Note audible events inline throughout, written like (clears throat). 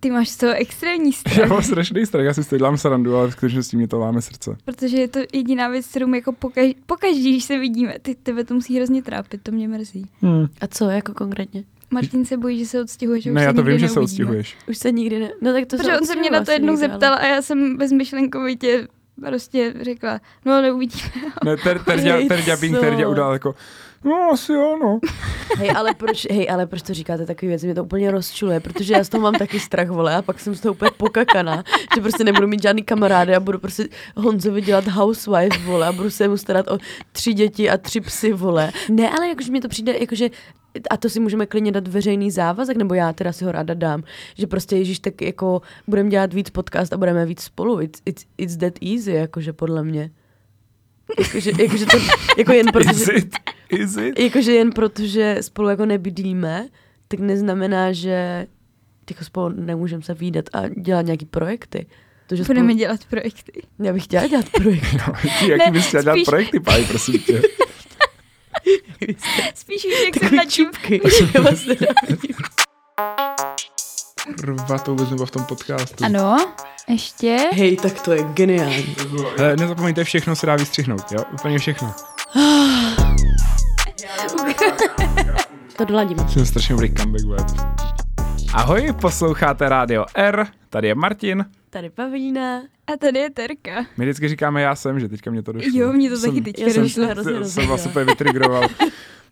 Ty máš z toho extrémní Já strach, mám strašný strach, já si toho dělám srandu, ale v skutečnosti mě to láme srdce. protože je to jediná věc, kterou mi jako pokaž, pokaždý, když se vidíme. Ty, tebe to musí hrozně trápit, to mě mrzí. Hmm. A co jako konkrétně? Martin se bojí, že se už Ne, se já to vím, že se odstěhuješ. Už se nikdy ne... No tak to Protože on se mě na to jednou zeptal a já jsem bezmyšlenkovitě prostě řekla, no neuvidíme. Ne, ter, Terďa, Hej, Terďa Bing, co? Terďa udál jako, no asi jo, no. (laughs) Hej, ale proč, hej, ale proč to říkáte takové věci? Mě to úplně rozčuluje, protože já z toho mám taky strach, vole, a pak jsem z toho úplně pokakaná, že prostě nebudu mít žádný kamarády a budu prostě Honzovi dělat housewife, vole, a budu se mu starat o tři děti a tři psy, vole. Ne, ale jakože mi to přijde, jakože a to si můžeme klidně dát veřejný závazek, nebo já teda si ho ráda dám, že prostě Ježíš tak jako budeme dělat víc podcast a budeme víc spolu. It's, it's, it's that easy, jakože podle mě. Jakože, jakože to, jako jen Is protože, it? Is it? jakože jen protože spolu jako nebydlíme, tak neznamená, že jako spolu nemůžeme se výdat a dělat nějaký projekty. To, že Budeme spolu, dělat projekty. já bych chtěla dělat projekty. (laughs) No, ty, jaký Ne, bys chtěl dělat spíš- projekty, páj, prosím tě. Spíš už, jak jsem Takový na čupky. (laughs) (laughs) Kurva, to vůbec nebylo v tom podcastu. Ano, ještě. Hej, tak to je geniální. Hele, nezapomeňte všechno se dá vystřihnout, jo? Úplně všechno. (laughs) To doladíme. Jsem strašně dobrý comeback, bude. Ahoj, posloucháte Rádio R, tady je Martin. Tady Pavlína. A tady je Terka. My vždycky říkáme já jsem, že teďka mě to došlo. Jo, mě to Jsem- taky teďka já jsem došlo. jsem, jsem rozhodila. vás úplně vytrigroval.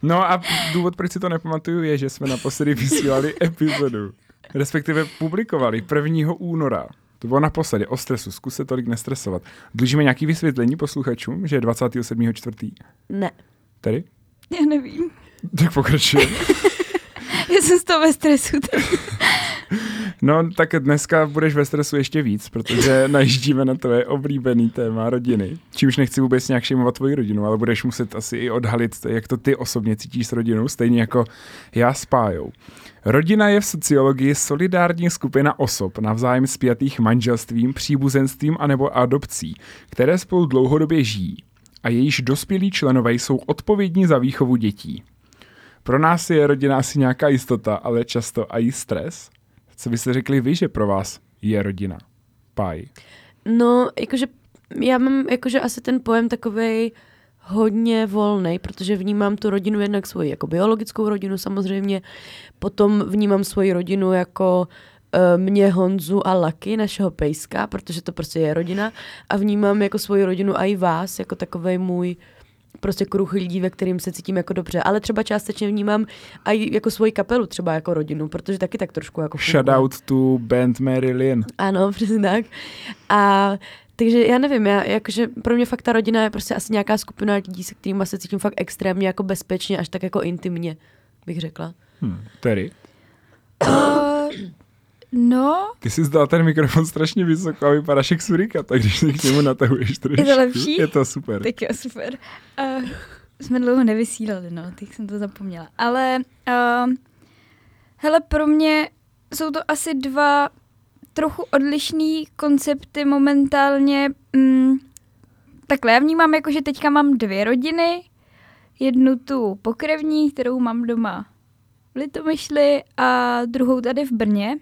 No a důvod, proč si to nepamatuju, je, že jsme naposledy vysílali epizodu. Respektive publikovali 1. února. To bylo naposledy o stresu, zkus se tolik nestresovat. Dlužíme nějaký vysvětlení posluchačům, že je 27. čtvrtý. Ne. Tady? Já nevím. Tak pokračuje. (laughs) (laughs) Já jsem z toho ve stresu. teď. No, tak dneska budeš ve stresu ještě víc, protože (laughs) najíždíme na tvoje oblíbený téma rodiny. Čímž nechci vůbec nějak šejmovat tvoji rodinu, ale budeš muset asi i odhalit, jak to ty osobně cítíš s rodinou, stejně jako já s Pájou. Rodina je v sociologii solidární skupina osob navzájem spjatých manželstvím, příbuzenstvím anebo adopcí, které spolu dlouhodobě žijí a jejíž dospělí členové jsou odpovědní za výchovu dětí. Pro nás je rodina asi nějaká jistota, ale často i stres. Co byste řekli vy, že pro vás je rodina? Paj. No, jakože já mám jakože asi ten pojem takovej hodně volný, protože vnímám tu rodinu jednak svoji jako biologickou rodinu samozřejmě, potom vnímám svoji rodinu jako uh, mě, Honzu a Laky, našeho pejska, protože to prostě je rodina a vnímám jako svoji rodinu a i vás, jako takovej můj prostě kruh lidí, ve kterým se cítím jako dobře, ale třeba částečně vnímám i jako svoji kapelu třeba jako rodinu, protože taky tak trošku jako Shout funguje. out to band Mary Lynn. Ano, (laughs) přesně tak. A takže já nevím, já, jakože pro mě fakt ta rodina je prostě asi nějaká skupina lidí, se kterými se cítím fakt extrémně jako bezpečně, až tak jako intimně, bych řekla. Hm, Terry, Uh, no, ty jsi zdal ten mikrofon strašně vysoko a vypadáš jak surika, tak když si k němu natahuješ trošku. Je to lepší? Je to super. tak jo, super. Uh, jsme dlouho nevysílali, no, teď jsem to zapomněla. Ale, uh, hele, pro mě jsou to asi dva trochu odlišný koncepty momentálně. Mm, takhle, já vnímám jako, že teďka mám dvě rodiny. Jednu tu pokrevní, kterou mám doma v Litomyšli a druhou tady v Brně,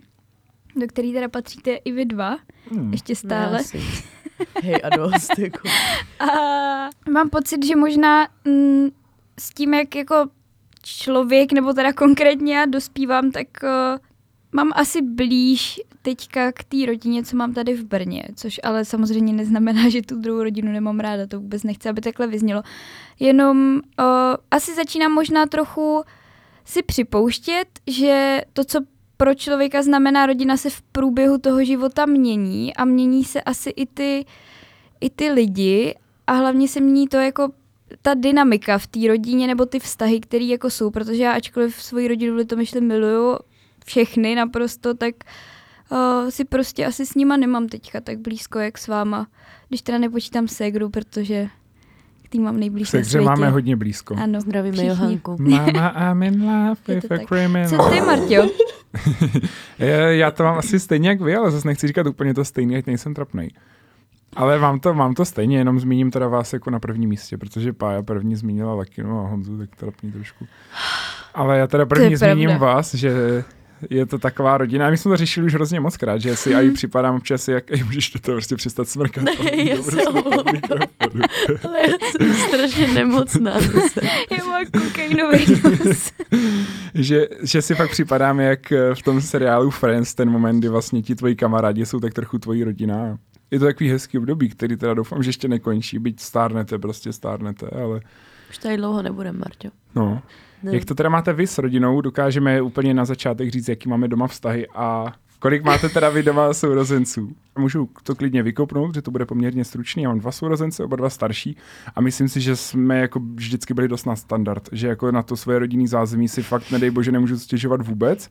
do který teda patříte i vy dva, Hm. ještě stále. Hej a dost, (laughs) jako. A mám pocit, že možná mm, s tím, jak jako člověk, nebo teda konkrétně já dospívám, tak uh, mám asi blíž teďka k té rodině, co mám tady v Brně, což ale samozřejmě neznamená, že tu druhou rodinu nemám ráda, to vůbec nechci, aby takhle vyznělo. Jenom uh, asi začínám možná trochu si připouštět, že to, co pro člověka znamená rodina, se v průběhu toho života mění a mění se asi i ty, i ty lidi a hlavně se mění to jako ta dynamika v té rodině nebo ty vztahy, které jako jsou, protože já ačkoliv svoji rodinu to myšli miluju všechny naprosto, tak uh, si prostě asi s nima nemám teďka tak blízko, jak s váma. Když teda nepočítám ségru, protože k tým mám nejblíž na Takže světě. máme hodně blízko. Ano, Zdravíme všichni. Johanku. (laughs) Mama, I'm in love Je with to a tak. criminal. Co ty, Marťo? (laughs) Já- to mám asi stejně jak vy, ale zase nechci říkat úplně to stejný, ať nejsem trapnej. Ale mám to, mám to stejně, jenom zmíním teda vás jako na prvním místě, protože Pája první zmínila Lakinu a Honzu, tak trapný trošku. Ale já teda první zmíním pravda. vás, že je to taková rodina. My jsme to řešili už hrozně moc krát, že si hmm. i připadám občas, jak ej, (laughs) můžeš to prostě přestat smrkat. Ne, (laughs) já se Ale já jsem strašně nemocná. já mám kokainový že, že si fakt připadám jak v tom seriálu Friends, ten moment, kdy vlastně ti tvoji kamarádi jsou tak trochu tvojí rodina. Je to takový hezký období, který teda doufám, že ještě nekončí, byť stárnete, prostě stárnete, ale... Už tady dlouho nebudeme, Marťo. No, ne. Jak to teda máte vy s rodinou? Dokážeme úplně na začátek říct, jaký máme doma vztahy a kolik máte teda vy doma sourozenců? Můžu to klidně vykopnout, že to bude poměrně stručný. Já mám dva sourozence, oba dva starší a myslím si, že jsme jako vždycky byli dost na standard, že jako na to svoje rodinný zázemí si fakt nedej bože nemůžu stěžovat vůbec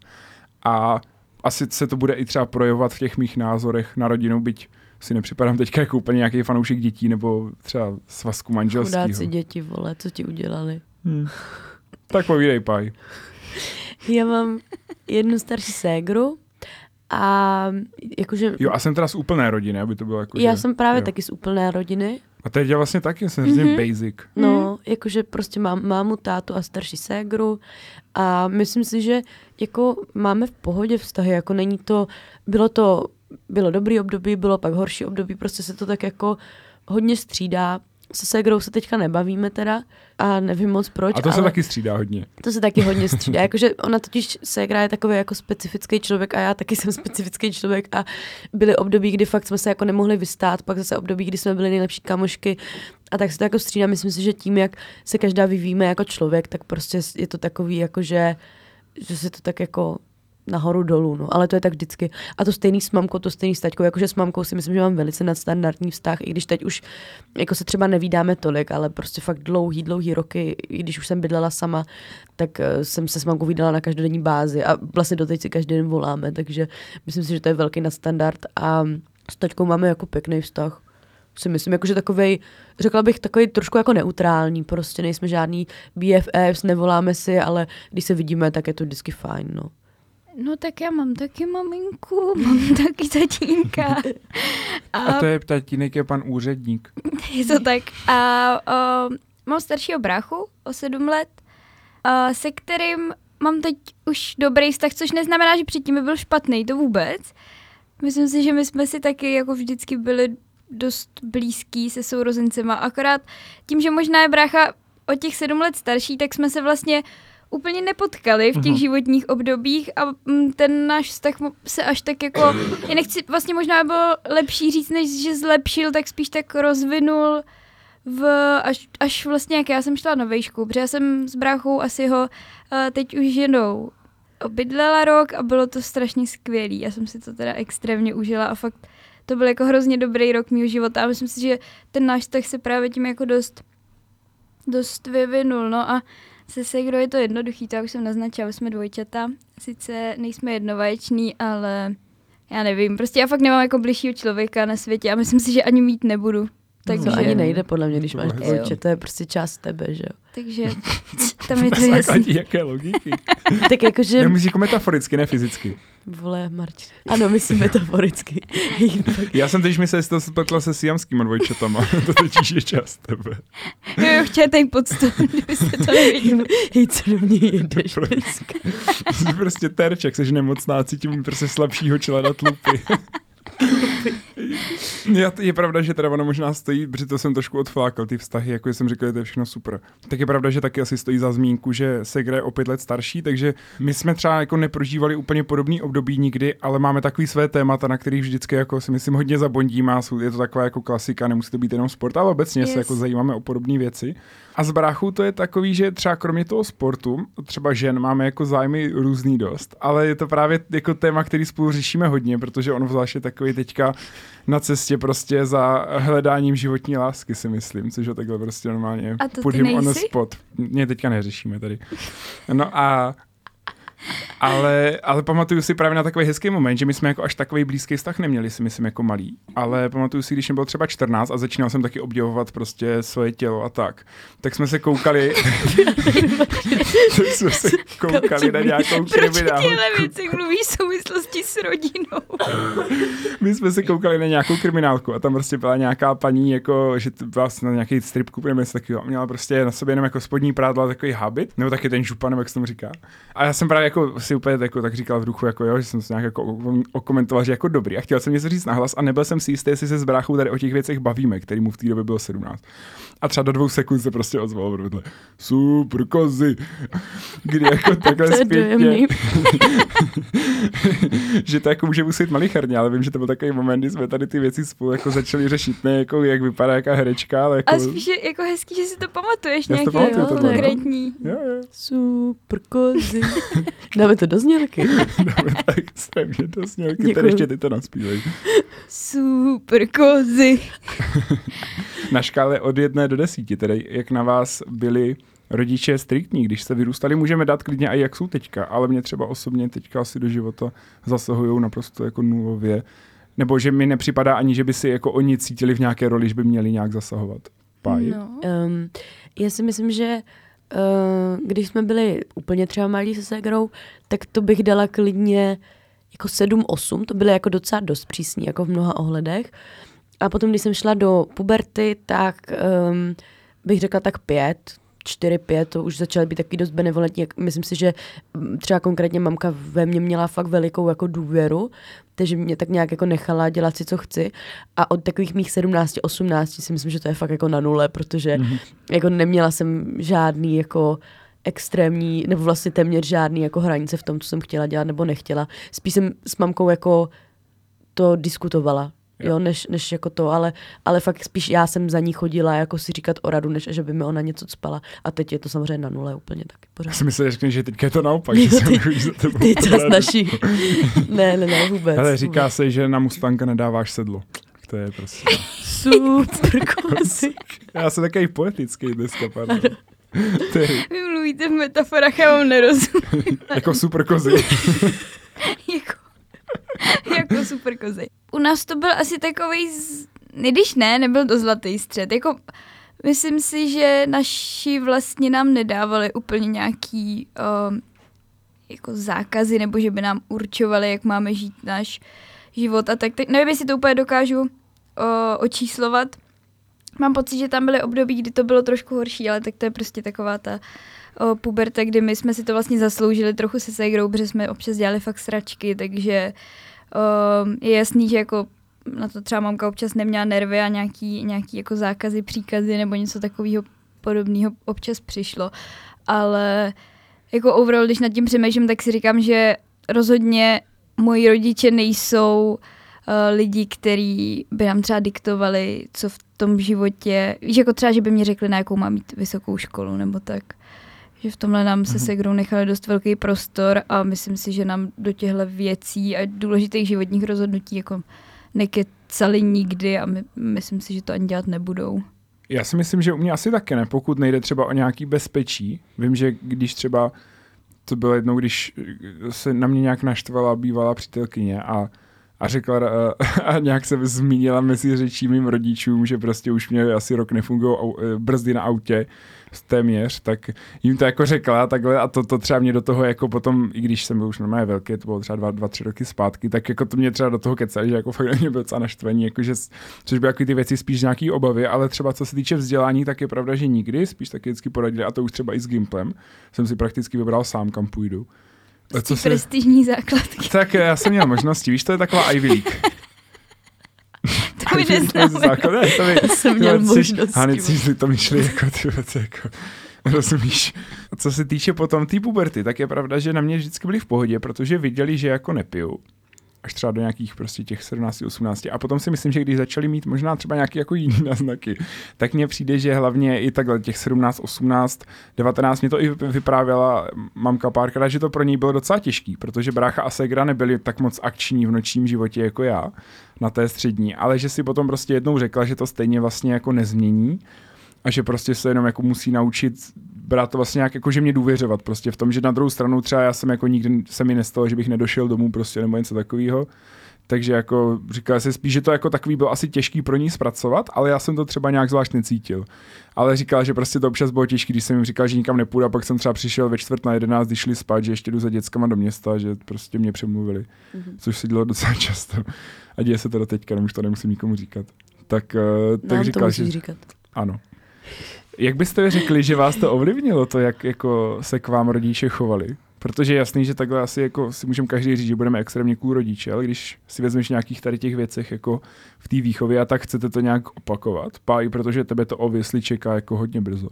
a asi se to bude i třeba projevovat v těch mých názorech na rodinu, byť si nepřipadám teďka jako úplně nějaký fanoušek dětí nebo třeba svazku manželského. Chudáci děti, vole, co ti udělali? Hmm. (laughs) Tak povídej, Paj. Já mám jednu starší ségru a jakože... Jo, a jsem teda z úplné rodiny, aby to bylo jako... Já že, jsem právě jo. taky z úplné rodiny. A teď já vlastně taky, jsem hrozně mm-hmm. basic. No, jakože prostě mám mámu, tátu a starší ségru a myslím si, že jako máme v pohodě vztahy, jako není to, bylo to, bylo dobrý období, bylo pak horší období, prostě se to tak jako hodně střídá se ségrou se teďka nebavíme teda a nevím moc proč. A to se taky střídá hodně. To se taky hodně (laughs) střídá. Jakože ona totiž ségra je takový jako specifický člověk a já taky jsem specifický člověk a byly období, kdy fakt jsme se jako nemohli vystát, pak zase období, kdy jsme byli nejlepší kamošky a tak se to jako střídá. Myslím si, že tím, jak se každá vyvíjíme jako člověk, tak prostě je to takový jako, že, že se to tak jako nahoru dolů, no, ale to je tak vždycky. A to stejný s mamkou, to stejný s taťkou, jakože s mamkou si myslím, že mám velice nadstandardní vztah, i když teď už jako se třeba nevídáme tolik, ale prostě fakt dlouhý, dlouhý roky, i když už jsem bydlela sama, tak uh, jsem se s mamkou vydala na každodenní bázi a vlastně doteď si každý den voláme, takže myslím si, že to je velký nadstandard a s taťkou máme jako pěkný vztah si myslím, jakože takovej, řekla bych takový trošku jako neutrální, prostě nejsme žádný BFFs, nevoláme si, ale když se vidíme, tak je to vždycky fajn, no. No tak já mám taky maminku, (laughs) mám taky tatínka. A, a to je tatínek, je pan úředník. (laughs) Je to tak. A a mám staršího bráchu o sedm let, a se kterým mám teď už dobrý vztah, což neznamená, že předtím by byl špatný, to vůbec. Myslím si, že my jsme si taky jako vždycky byli dost blízký se sourozencema, akorát tím, že možná je brácha o těch sedm let starší, tak jsme se vlastně úplně nepotkali v těch uh-huh. životních obdobích a mm, ten náš vztah se až tak jako, já nechci, vlastně možná bylo lepší říct, než že zlepšil, tak spíš tak rozvinul v, až, až vlastně jak já jsem šla na vejšku, protože já jsem s bráchou asi ho uh, teď už ženou obydlela rok a bylo to strašně skvělý. Já jsem si to teda extrémně užila a fakt to byl jako hrozně dobrý rok mého života a myslím si, že ten náš vztah se právě tím jako dost dost vyvinul, no a se Segro je to jednoduchý, to už jsem naznačila, jsme dvojčata. Sice nejsme jednovaječní, ale já nevím, prostě já fakt nemám jako bližšího člověka na světě a myslím si, že ani mít nebudu. Takže... To ani nejde podle mě, když máš dvojče, to je prostě část tebe, že jo. Takže (laughs) tam je to jasný. jaké logiky. tak jakože... Nemyslíš jako metaforicky, ne fyzicky. Vole, Martin. Ano, myslím metaforicky. (laughs) Já jsem teď myslel, že to spletla se siamskýma dvojčatama. (laughs) to teď je část tebe. Jo, chtěla tady podstav, (laughs) kdybyste to neviděli. Hej, co do mě jedeš Jsi prostě terček, jsi nemocná, cítím prostě slabšího čela na tlupy. (laughs) Já, je pravda, že teda ono možná stojí, protože to jsem trošku odflákal, ty vztahy, jako jsem říkal, že to je všechno super. Tak je pravda, že taky asi stojí za zmínku, že se je o pět let starší, takže my jsme třeba jako neprožívali úplně podobný období nikdy, ale máme takový své témata, na kterých vždycky jako si myslím hodně zabondíme a je to taková jako klasika, nemusí to být jenom sport, ale obecně yes. se jako zajímáme o podobné věci. A z bráchů to je takový, že třeba kromě toho sportu, třeba žen, máme jako zájmy různý dost, ale je to právě jako téma, který spolu řešíme hodně, protože on zvláště takový teďka na cestě prostě za hledáním životní lásky, si myslím, což je takhle prostě normálně a to put him on spot. Mě teďka neřešíme tady. No a ale, ale pamatuju si právě na takový hezký moment, že my jsme jako až takový blízký vztah neměli, si myslím, jako malý. Ale pamatuju si, když jsem byl třeba 14 a začínal jsem taky obdivovat prostě svoje tělo a tak, tak jsme se koukali, (laughs) tak jsme se koukali na nějakou kriminálku. Proč věci mluví v souvislosti s rodinou? my jsme se koukali na nějakou kriminálku a tam prostě byla nějaká paní, jako, že byla na nějaký stripku, nebo něco takového. Měla prostě na sobě jenom jako spodní prádla takový habit, nebo taky ten župan, nebo jak se tomu říká. A já jsem právě jako si úplně jako, tak říkal v duchu, jako jo, že jsem se nějak jako okomentoval, že jako dobrý. A chtěl jsem něco říct nahlas a nebyl jsem si jistý, jestli se s bráchou tady o těch věcech bavíme, který mu v té době bylo 17. A třeba do dvou sekund se prostě ozval vedle. Super kozy. Kdy jako (laughs) takhle zpětně. (laughs) že to jako může muset malicharně, ale vím, že to byl takový moment, kdy jsme tady ty věci spolu jako začali řešit, ne jako jak vypadá jaká herečka, ale jako... A spíš je jako hezký, že si to pamatuješ nějaký pamatuju, jo, tohle, no. konkrétní. Jo, jo. Super kozy. (laughs) Dáme to do znělky. Dáme tak extrémně do Děkuju. tady ještě ty to naspívej. Super kozy. Na škále od jedné do desíti, tedy jak na vás byli rodiče striktní, když jste vyrůstali, můžeme dát klidně i jak jsou teďka, ale mě třeba osobně teďka asi do života zasahují naprosto jako nulově. Nebo že mi nepřipadá ani, že by si jako oni cítili v nějaké roli, že by měli nějak zasahovat. No. Um, já si myslím, že uh, když jsme byli úplně třeba malí se ségrou, tak to bych dala klidně jako 7-8, to byly jako docela dost přísní, jako v mnoha ohledech. A potom, když jsem šla do puberty, tak um, bych řekla tak 5, 4, 5, to už začaly být taky dost benevolentní. Myslím si, že třeba konkrétně mamka ve mně měla fakt velikou jako důvěru, takže mě tak nějak jako nechala dělat si, co chci. A od takových mých 17, 18 si myslím, že to je fakt jako na nule, protože mm-hmm. jako neměla jsem žádný jako extrémní, nebo vlastně téměř žádný jako hranice v tom, co jsem chtěla dělat nebo nechtěla. Spíš jsem s mamkou jako to diskutovala, Jo. jo, než, než jako to, ale, ale fakt spíš já jsem za ní chodila jako si říkat o radu, než že by mi ona něco spala. A teď je to samozřejmě na nule úplně taky Já pořád. jsem myslel, že řekneš, že teďka je to naopak, že Jo, (laughs) jsem ty- už za tebou Ty čas naší. ne, ne, ne, vůbec. Ale říká vůbec. se, že na Mustanga nedáváš sedlo. To je prostě... Super kozy. Já jsem takový poetický dneska, pardon. Vy mluvíte v metaforách, já vám nerozumím. jako super kozy. (laughs) super kozy. U nás to byl asi takový, z... když ne, nebyl to zlatý střed. Jako, myslím si, že naši vlastně nám nedávali úplně nějaký um, jako zákazy, nebo že by nám určovali, jak máme žít náš život a tak. Teď nevím, jestli to úplně dokážu uh, očíslovat. Mám pocit, že tam byly období, kdy to bylo trošku horší, ale tak to je prostě taková ta o, puberta, kdy my jsme si to vlastně zasloužili trochu se ségrou, protože jsme občas dělali fakt sračky, takže o, je jasný, že jako na to třeba mamka občas neměla nervy a nějaký, nějaký jako zákazy, příkazy nebo něco takového podobného občas přišlo. Ale jako overall, když nad tím přemýšlím, tak si říkám, že rozhodně moji rodiče nejsou uh, lidi, kteří by nám třeba diktovali, co v tom životě, víš, jako třeba, že by mě řekli, na jakou mám mít vysokou školu, nebo tak. Že v tomhle nám se Mhm. Segrou nechali dost velký prostor a myslím si, že nám do těchto věcí a důležitých životních rozhodnutí jako nekecali nikdy a my, myslím si, že to ani dělat nebudou. Já si myslím, že u mě asi taky ne, pokud nejde třeba o nějaký bezpečí. Vím, že když třeba, to bylo jednou, když se na mě nějak naštvala bývalá přítelkyně a, a řekla, a, (laughs) a nějak se zmínila mezi řečí mým rodičům, že prostě už mě asi rok nefungují au- brzdy na autě, téměř, tak jim to jako řekla takhle a to, to třeba mě do toho jako potom, i když jsem byl už normálně velký, to bylo třeba dva, dva tři roky zpátky, tak jako to mě třeba do toho kecali, že jako fakt mě byl docela naštvaní, jako že, což byly jako ty věci spíš nějaký obavy, ale třeba co se týče vzdělání, tak je pravda, že nikdy, spíš taky vždycky poradili, a to už třeba i s Gimplem, jsem si prakticky vybral sám, kam půjdu. A Co prestižní základky. tak eh, já jsem měl možnosti, víš, to je taková Ivy League. (laughs) To mi Ivy League neznám. je základ, ne, to mi, jsem měl možnosti, Hany, si to myšli jako ty věci, jako, rozumíš. A co se týče potom té puberty, tak je pravda, že na mě vždycky byli v pohodě, protože viděli, že jako nepiju. Až třeba do nějakých prostě těch 17, 18. A potom si myslím, že když začali mít možná třeba nějaké jako jiné (laughs) náznaky, tak mně přijde, že hlavně i takhle těch 17, 18, 19, mě to i vyprávěla mamka párkrát, že to pro ní bylo docela těžký, protože brácha a segra nebyli tak moc akční v nočním životě jako já na té střední, ale že si potom prostě jednou řekla, že to stejně vlastně jako nezmění a že prostě se jenom jako musí naučit brát to vlastně nějak jako, že mě důvěřovat prostě v tom, že na druhou stranu třeba já jsem jako nikdy se mi nestalo, že bych nedošel domů prostě nebo něco takového. Takže jako říkala se spíš, že to jako takový byl asi těžký pro ní zpracovat, ale já jsem to třeba nějak zvlášť necítil. Ale říkala, že prostě to občas bylo těžké, když jsem jim říkal, že nikam nepůjdu a pak jsem třeba přišel ve čtvrt na jedenáct, když šli spát, že ještě jdu za dětskama do města, že prostě mě přemluvili, mm-hmm. což se dělo docela často. A děje se to do teďka, no už to nemusím nikomu říkat. Tak, uh, tak to říkal, musíš že... říkat. Ano. Jak byste řekli, že vás to ovlivnilo, to, jak jako se k vám rodiče chovali? Protože je jasný, že takhle asi jako si můžeme každý říct, že budeme extrémně cool rodiče, ale když si vezmeš nějakých tady těch věcech jako v té výchově a tak chcete to nějak opakovat, páj, protože tebe to obvěsli čeká jako hodně brzo.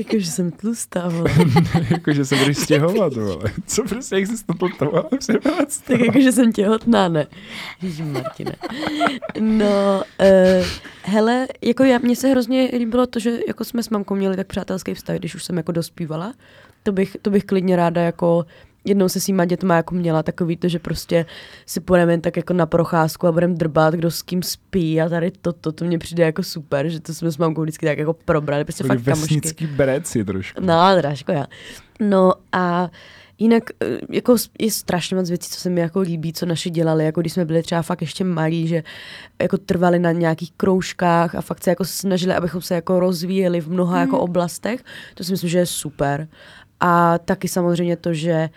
Jakože jsem tlustá, vole. (laughs) jako, že se budeš stěhovat, vole. Co prostě, jak jsi to toho převác? Tak jakože jsem těhotná, ne. Ježím, Martine. No, uh, hele, jako já, mně se hrozně líbilo to, že jako jsme s mamkou měli tak přátelský vztah, když už jsem jako dospívala. To bych, to bych klidně ráda jako jednou se svýma dětma jako měla takový to, že prostě si půjdeme tak jako na procházku a budeme drbat, kdo s kým spí a tady toto, to, to mně přijde jako super, že to jsme s mamkou vždycky tak jako probrali, prostě Byli fakt kamošky. vesnický breci trošku. No, trošku já. No a jinak eh, jako je strašně moc věcí, co se mi jako líbí, co naši dělali, jako když jsme byli třeba fakt ještě malí, že jako trvali na nějakých kroužkách a fakt se jako snažili, abychom se jako rozvíjeli v mnoha mm. jako oblastech. To si myslím, že je super. A taky samozřejmě to, že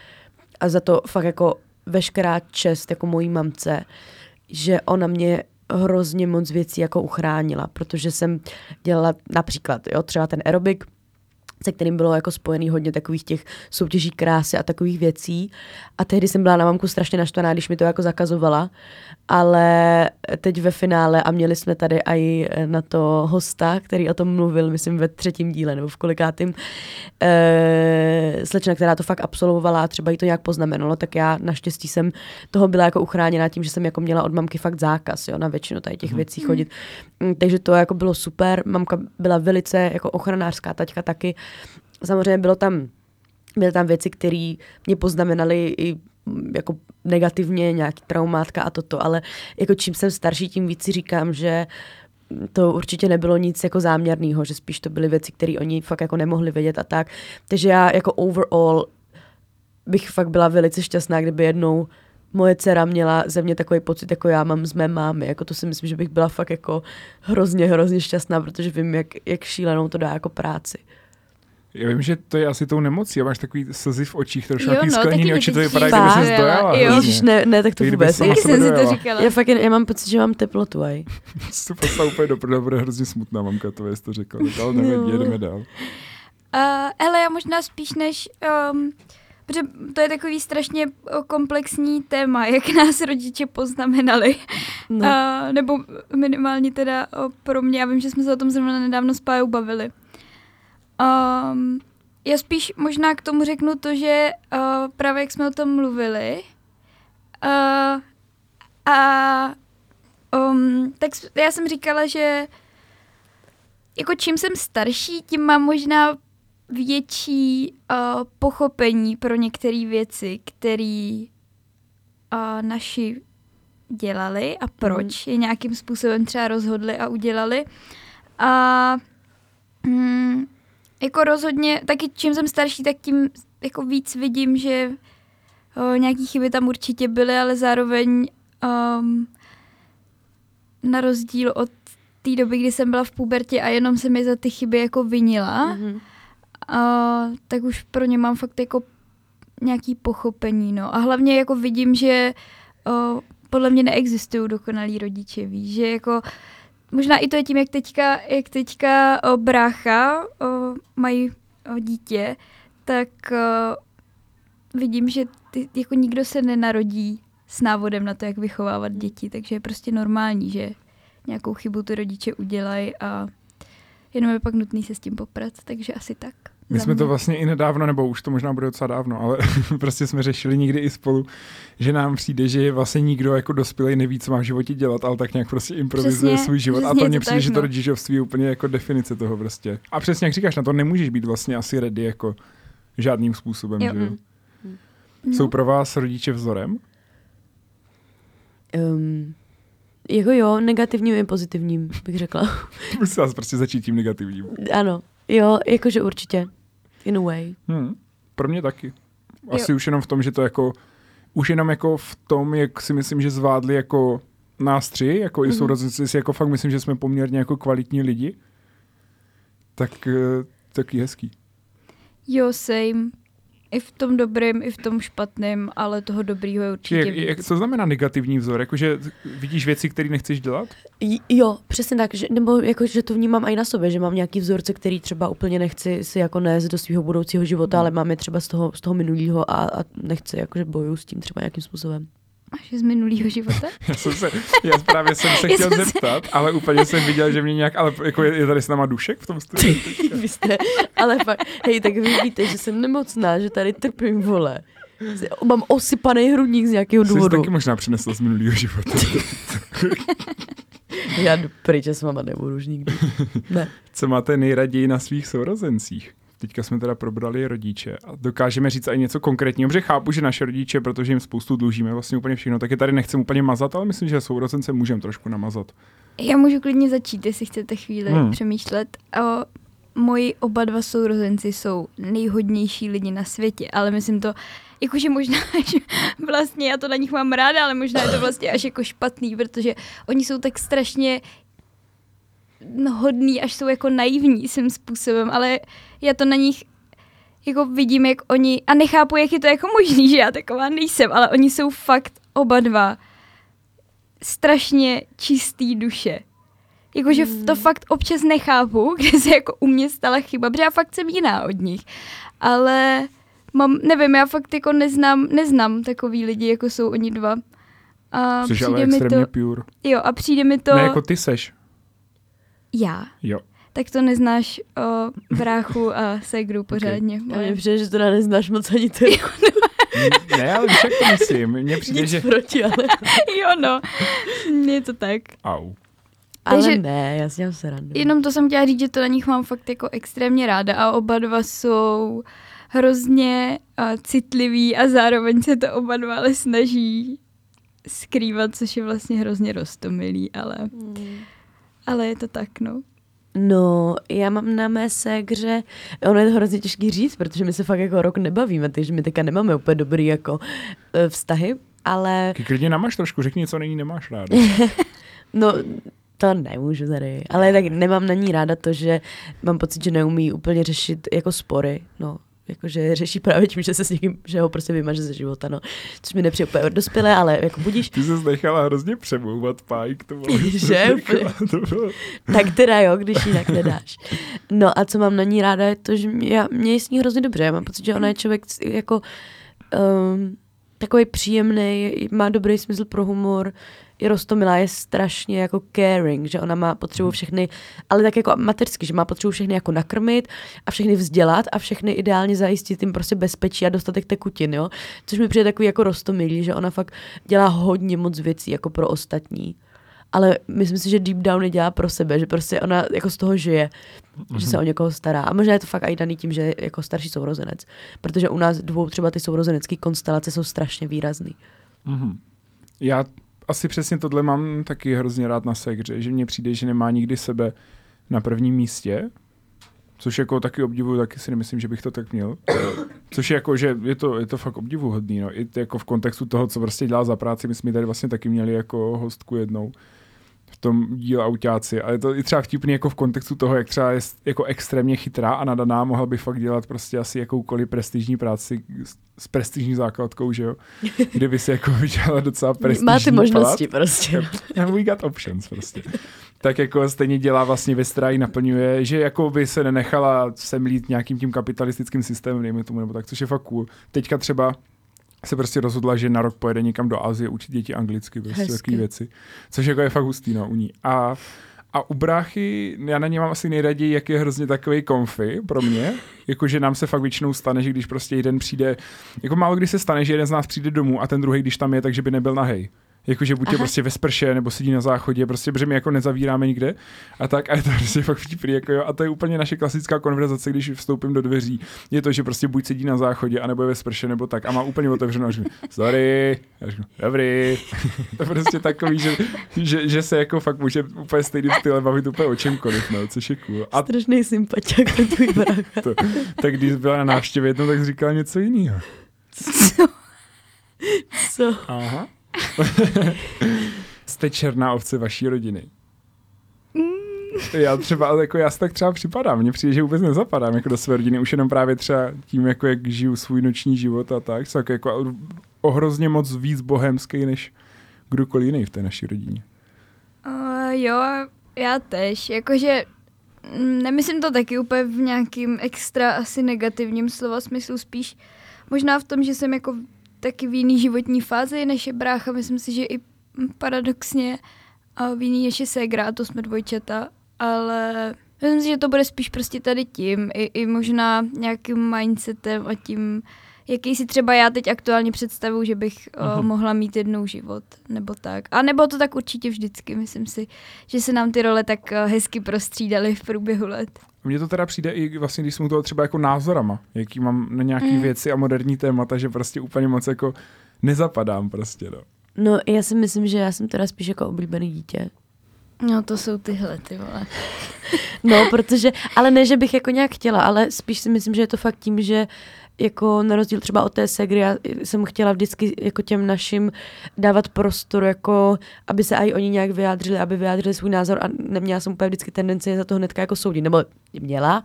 a za to fakt jako veškerá čest jako mojí mamce, že ona mě hrozně moc věcí jako uchránila, protože jsem dělala například, jo, třeba ten aerobik, se kterým bylo jako spojený hodně takových těch soutěží krásy a takových věcí. A tehdy jsem byla na mamku strašně naštvaná, když mi to jako zakazovala. Ale teď ve finále a měli jsme tady i na to hosta, který o tom mluvil, myslím ve třetím díle nebo v kolikátým, e, slečna, která to fakt absolvovala a třeba jí to nějak poznamenalo, tak já naštěstí jsem toho byla jako uchráněna tím, že jsem jako měla od mamky fakt zákaz, jo, na většinu tady těch věcí chodit. Mm, takže to jako bylo super. Mamka byla velice jako ochranářská taťka taky. Samozřejmě bylo tam, byly tam věci, které mě poznamenaly i mm, jako negativně, nějaký traumátka a toto, ale jako čím jsem starší, tím víc si říkám, že to určitě nebylo nic jako záměrného, že spíš to byly věci, které oni fakt jako nemohli vědět a tak. Takže já jako overall bych fakt byla velice šťastná, kdyby jednou moje dcera měla ze mě takový pocit, jako já mám z mé mámy. Jako to si myslím, že bych byla fakt jako hrozně, hrozně šťastná, protože vím, jak, jak šílenou to dá jako práci. Já vím, že to je asi tou nemocí a máš takový slzy v očích, trošku Jo, no, skleněný oči, to vypadá, kdyby se zdojala. Jo. Ježiš, ne, ne, tak to vůbec. sebe jsem si to říkala. Já fakt, já mám pocit, že mám teplotu, (laughs) aj. To poslal úplně do bude hrozně smutná mamka, to jest to řekla. Tak, ale nevadí, Jo. jedeme dál. Uh, hele, já možná spíš než... Um, protože to je takový strašně o, komplexní téma, (laughs) jak nás rodiče poznamenali. No. Uh, nebo minimálně teda o, pro mě, já vím, že jsme se o tom zrovna nedávno s Pájou bavili. Um, já spíš možná k tomu řeknu to, že uh, právě jak jsme o tom mluvili, uh, a um, tak já jsem říkala, že jako čím jsem starší, tím mám možná větší uh, pochopení pro některé věci, které uh, naši dělali a proč je nějakým způsobem třeba rozhodli a udělali. A mm, jako rozhodně, taky čím jsem starší, tak tím jako víc vidím, že uh, nějaký chyby tam určitě byly, ale zároveň um, na rozdíl od té doby, kdy jsem byla v pubertě a jenom se mi za ty chyby jako vinila, Mhm. a, tak už pro ně mám fakt jako nějaký pochopení, no. A hlavně jako vidím, že o, podle mě neexistují dokonalí rodiče, víš, že jako možná i to je tím, jak teďka, jak teďka o, brácha o, mají o, dítě, tak o, vidím, že ty, jako nikdo se nenarodí s návodem na to, jak vychovávat děti, takže je prostě normální, že nějakou chybu ty rodiče udělají a jenom je pak nutný se s tím poprat, takže asi tak. My jsme to vlastně i nedávno, nebo už to možná bude docela dávno, ale (laughs) prostě jsme řešili někdy i spolu, že nám přijde, že vlastně nikdo jako dospělý neví, co má v životě dělat, ale tak nějak prostě improvizuje Přesně, svůj život. A to mně přijde, tak, že to no. rodičovství je úplně jako definice toho prostě. A přesně jak říkáš, na to nemůžeš být vlastně asi ready jako žádným způsobem, Jo. že jo? No. Jsou pro vás rodiče vzorem? Um, jako jo, negativním i pozitivním, bych řekla. (laughs) Vás prostě začít tím negativním. ano, jo, jakože určitě. In a way. Hmm. Pro mě taky. Asi jo. už jenom v tom, že to jako, už jenom jako v tom, jak si myslím, že zvládli jako nás tři, jako mm-hmm. i Mhm. sourozenci, si jako fakt myslím, že jsme poměrně jako kvalitní lidi, tak eh, taky hezký. Jo, same. I v tom dobrým, i v tom špatným, ale toho dobrýho je určitě Jak, jak, co znamená negativní vzor? Jakože vidíš věci, které nechceš dělat? J- Jo, přesně tak, že, nebo jako, že to vnímám i na sobě, že mám nějaký vzorce, který třeba úplně nechci si jako nést do svého budoucího života, ale mám je třeba z toho, z toho minulého a, a nechci, jakože bojuju s tím třeba nějakým způsobem. Máš je z minulého života? (laughs) Já, jsem se, já právě jsem se chtěl jsem se- zeptat, ale úplně jsem viděl, že mě nějak, ale jako je, je tady s náma dušek v tom studiu? (laughs) Vy jste, ale fakt, hej, tak vy víte, že jsem nemocná, že tady trpím, vole. Mám osypaný hrudník z nějakého Jsi důvodu. taky možná přinesl z minulého života. (laughs) Já jdu pryč, já s váma nebudu už nikdy. Ne. Co máte nejraději na svých sourozencích? Teďka jsme teda probrali rodiče a dokážeme říct i něco konkrétního, protože chápu, že naše rodiče, protože jim spoustu dlužíme vlastně úplně všechno, tak je tady nechcem úplně mazat, ale myslím, že sourozence můžeme trošku namazat. Já můžu klidně začít, jestli chcete chvíli Hmm. přemýšlet. O, moji oba dva sourozenci jsou nejhodnější lidi na světě, ale myslím to, jakože možná, (laughs) že vlastně já to na nich mám ráda, ale možná je to vlastně až jako špatný, protože oni jsou tak strašně hodný, až jsou jako naivní svým způsobem, ale já to na nich jako vidím, jak oni, a nechápu, jak je to jako možný, (laughs) že já taková nejsem, ale oni jsou fakt oba dva strašně čistý duše. Jakože mm. to fakt občas nechápu, (laughs) kde se jako u mě stala chyba, protože já fakt jsem jiná od nich. Ale mám, nevím, já fakt jako neznám, neznám takový lidi, jako jsou oni dva. A Což ale přijde mi extrémně to, pure. jo, a přijde mi to, Ne jako ty seš. já. Jo. Tak to neznáš o bráchu a segru pořádně. A mně přijde, že teda neznáš moc ani ty. (laughs) Ne, ale víš, jak to myslím. Mně přijde, Nic že... proti, ale... (laughs) jo, no. Je to tak. Au. Ale Takže- ne, já si dělám srandu. Jenom to jsem chtěla říct, že to na nich mám fakt jako extrémně ráda a oba dva jsou hrozně uh, citliví a zároveň se to oba dva ale snaží skrývat, což je vlastně hrozně roztomilý, ale, ale je to tak, no. No, já mám na mé ségře, ono je to hrozně těžký říct, protože my se fakt jako rok nebavíme, takže my teďka nemáme úplně dobrý jako eh, vztahy, ale Ty klidně namáš trošku, řekni, co není nemáš ráda. (laughs) no, to nemůžu tady, ale tak nemám na ní ráda to, že mám pocit, že neumí úplně řešit jako spory, no, jakože řeší právě tím, že se s někým, že ho prostě vymaže ze života, no, což mi nepřijde úplně dospělé, ale jako budíš, Ty jsi nechala hrozně přemlouvat, pájk, to bylo. (laughs) Že? (laughs) To bylo. tak teda jo, když jinak nedáš. No a co mám na ní ráda je to, že mě, já, mě je s ní hrozně dobře. Já mám pocit, že ona je člověk jako um, takový příjemný, má dobrý smysl pro humor, je rostomilá, je strašně jako caring, že ona má potřebu všechny, ale tak jako mateřsky, že má potřebu všechny jako nakrmit a všechny vzdělat a všechny ideálně zajistit jim prostě bezpečí a dostatek tekutin, jo. Což mi přijde takový jako rostomilý, že ona fakt dělá hodně moc věcí jako pro ostatní ale myslím si, že deep down je dělá pro sebe, že prostě ona jako z toho žije, mm-hmm. že se o někoho stará. A možná je to fakt i daný tím, že je jako starší sourozenec. Protože u nás dvou třeba ty sourozenecké konstelace jsou strašně výrazný. Mhm. Já asi přesně tohle mám taky hrozně rád na segře, že mně přijde, že nemá nikdy sebe na prvním místě, což jako taky obdivuju, taky si nemyslím, že bych to tak měl. Což je jako, že je to, je to fakt obdivuhodný, no. I jako v kontextu toho, co prostě dělá za práci, my jsme tady vlastně taky měli jako hostku jednou tom díl autáci, ale je to i třeba vtipný jako v kontextu toho, jak třeba je jako extrémně chytrá a nadaná, mohla by fakt dělat prostě asi jakoukoliv prestižní práci s, prestižní základkou, že jo? (laughs) Kdyby si jako vydělala docela prestižní Má ty možnosti plat. prostě. Yeah, we got options prostě. Tak jako stejně dělá vlastně ve stráji, naplňuje, že jako by se nenechala semlít nějakým tím kapitalistickým systémem, dejme tomu, nebo tak, což je fakt cool. Teďka třeba se prostě rozhodla, že na rok pojede někam do Asie učit děti anglicky, prostě takové věci. Což jako je fakt hustý, no, u ní. A a u bráchy, já na ně mám asi nejraději, jak je hrozně takový komfy pro mě. (laughs) Jakože nám se fakt většinou stane, že když prostě jeden přijde, jako málo kdy se stane, že jeden z nás přijde domů a ten druhý, když tam je, takže by nebyl nahej. Jakože buď je prostě ve sprše, nebo sedí na záchodě, prostě, protože my jako nezavíráme nikde. A tak, a je to prostě fakt vtipný, jako jo. A to je úplně naše klasická konverzace, když vstoupím do dveří. Je to, že prostě buď sedí na záchodě, anebo je ve sprše, nebo tak. A má úplně otevřenou, a říká, sorry, já říkám, dobrý. (laughs) to je prostě takový, že, že, že, se jako fakt může úplně stejným stylem bavit úplně o čemkoliv, no, což je cool. A Strašný sympatiák tvůj brácha. (laughs) to, tak když byla na návštěvě jednou, tak říkala něco jiného. Co? Aha. (laughs) Jste černá ovce vaší rodiny. Já třeba, ale jako já si tak třeba připadám, mně přijde, že vůbec nezapadám jako do své rodiny, už jenom právě třeba tím, jako jak žiju svůj noční život a tak, tak jako ohrozně moc víc bohemský, než kdokoliv jiný v té naší rodině. Uh, jo, já tež, jakože mm, nemyslím to taky úplně v nějakým extra asi negativním slova smyslu, spíš možná v tom, že jsem jako taky v jiný životní fázi než je brácha, myslím si, že i paradoxně a v jiný než je ségra, to jsme dvojčata, ale myslím si, že to bude spíš prostě tady tím, i, i možná nějakým mindsetem a tím, jaký si třeba já teď aktuálně představuji, že bych uh, mohla mít jednou život, nebo tak. A nebo to tak určitě vždycky, myslím si, že se nám ty role tak uh, hezky prostřídaly v průběhu let. Mně to teda přijde i vlastně, když jsem toho třeba jako názorama, jaký mám na nějaký mm. věci a moderní témata, že prostě úplně moc jako nezapadám prostě, no. No, já si myslím, že já jsem teda spíš jako oblíbený dítě. No, to jsou tyhle, ty vole. (laughs) no, protože, ale ne, že bych jako nějak chtěla, ale spíš si myslím, že je to fakt tím, že jako na rozdíl třeba od té segry, já jsem chtěla vždycky jako těm našim dávat prostor, jako aby se i oni nějak vyjádřili, aby vyjádřili svůj názor a neměla jsem úplně vždycky tendenci za to hnedka jako soudit, nebo měla,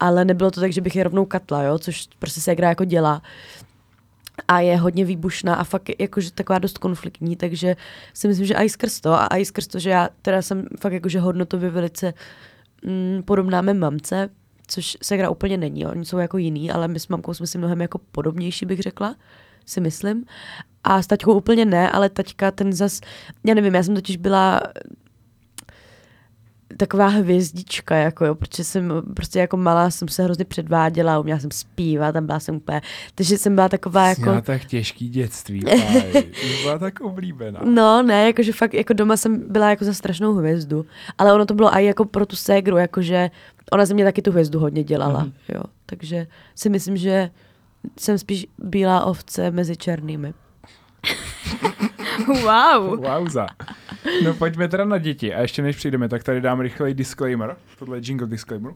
ale nebylo to tak, že bych je rovnou katla, jo, což prostě segra jako dělá. A je hodně výbušná a fakt jakože taková dost konfliktní, takže si myslím, že i skrz to a i skrz to, že já teda jsem fakt jakože hodnotově velice mm, podobná mé mamce, což se hra úplně není, oni jsou jako jiný, ale my s mamkou jsme si mnohem jako podobnější, bych řekla, si myslím. A s taťkou úplně ne, ale taťka ten zas, já nevím, já jsem totiž byla taková hvězdička, jako jo, protože jsem prostě jako malá jsem se hrozně předváděla, uměla jsem zpívat, tam byla jsem úplně, takže jsem byla taková jako... Měla tak těžký dětství, (laughs) byla tak oblíbená. No, ne, jakože fakt jako doma jsem byla jako za strašnou hvězdu, ale ono to bylo i jako pro tu ségru, jakože ona ze mě taky tu hvězdu hodně dělala, mm. jo, takže si myslím, že jsem spíš bílá ovce mezi černými. Wow. Wowza. No pojďme teda na děti. A ještě než přijdeme, tak tady dám rychlej disclaimer. Tohle je jingle disclaimer.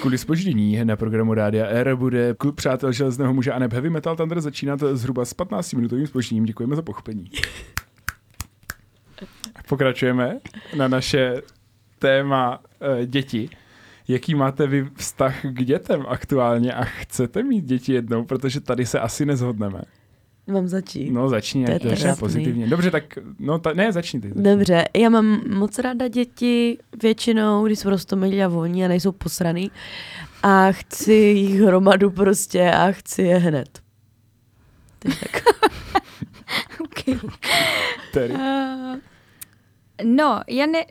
Kvůli spoždění na programu Rádia R bude klub Přátel železného muže a Heavy Metal Thunder začínat zhruba s 15-minutovým spožděním. Děkujeme za pochopení. Pokračujeme na naše téma uh, děti jaký máte vy vztah k dětem aktuálně a chcete mít děti jednou, protože tady se asi nezhodneme. Mám začít. No začni, to je pozitivně. Dobře, tak no ta, ne, začni ty. Začni. Dobře, já mám moc ráda děti většinou, když jsou rostomilí a voní a nejsou posraný a chci jich hromadu prostě a chci je hned. Tak. (laughs) (laughs) okay. Tedy. Uh, No, já ne,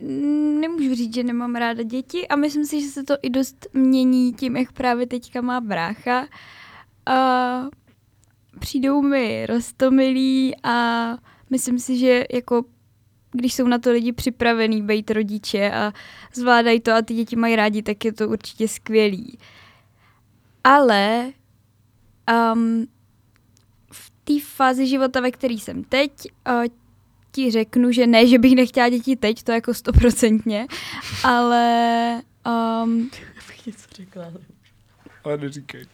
nemůžu říct, že nemám ráda děti a myslím si, že se to i dost mění tím, jak právě teďka má brácha. A přijdou mi rostomilí a myslím si, že jako když jsou na to lidi připravený být rodiče a zvládají to a ty děti mají rádi, tak je to určitě skvělý. Ale um, v té fázi života, ve které jsem teď, uh, ti řeknu, že ne, že bych nechtěla děti teď, to jako stoprocentně, ale... Um, bych něco řekla. Ale neříkej.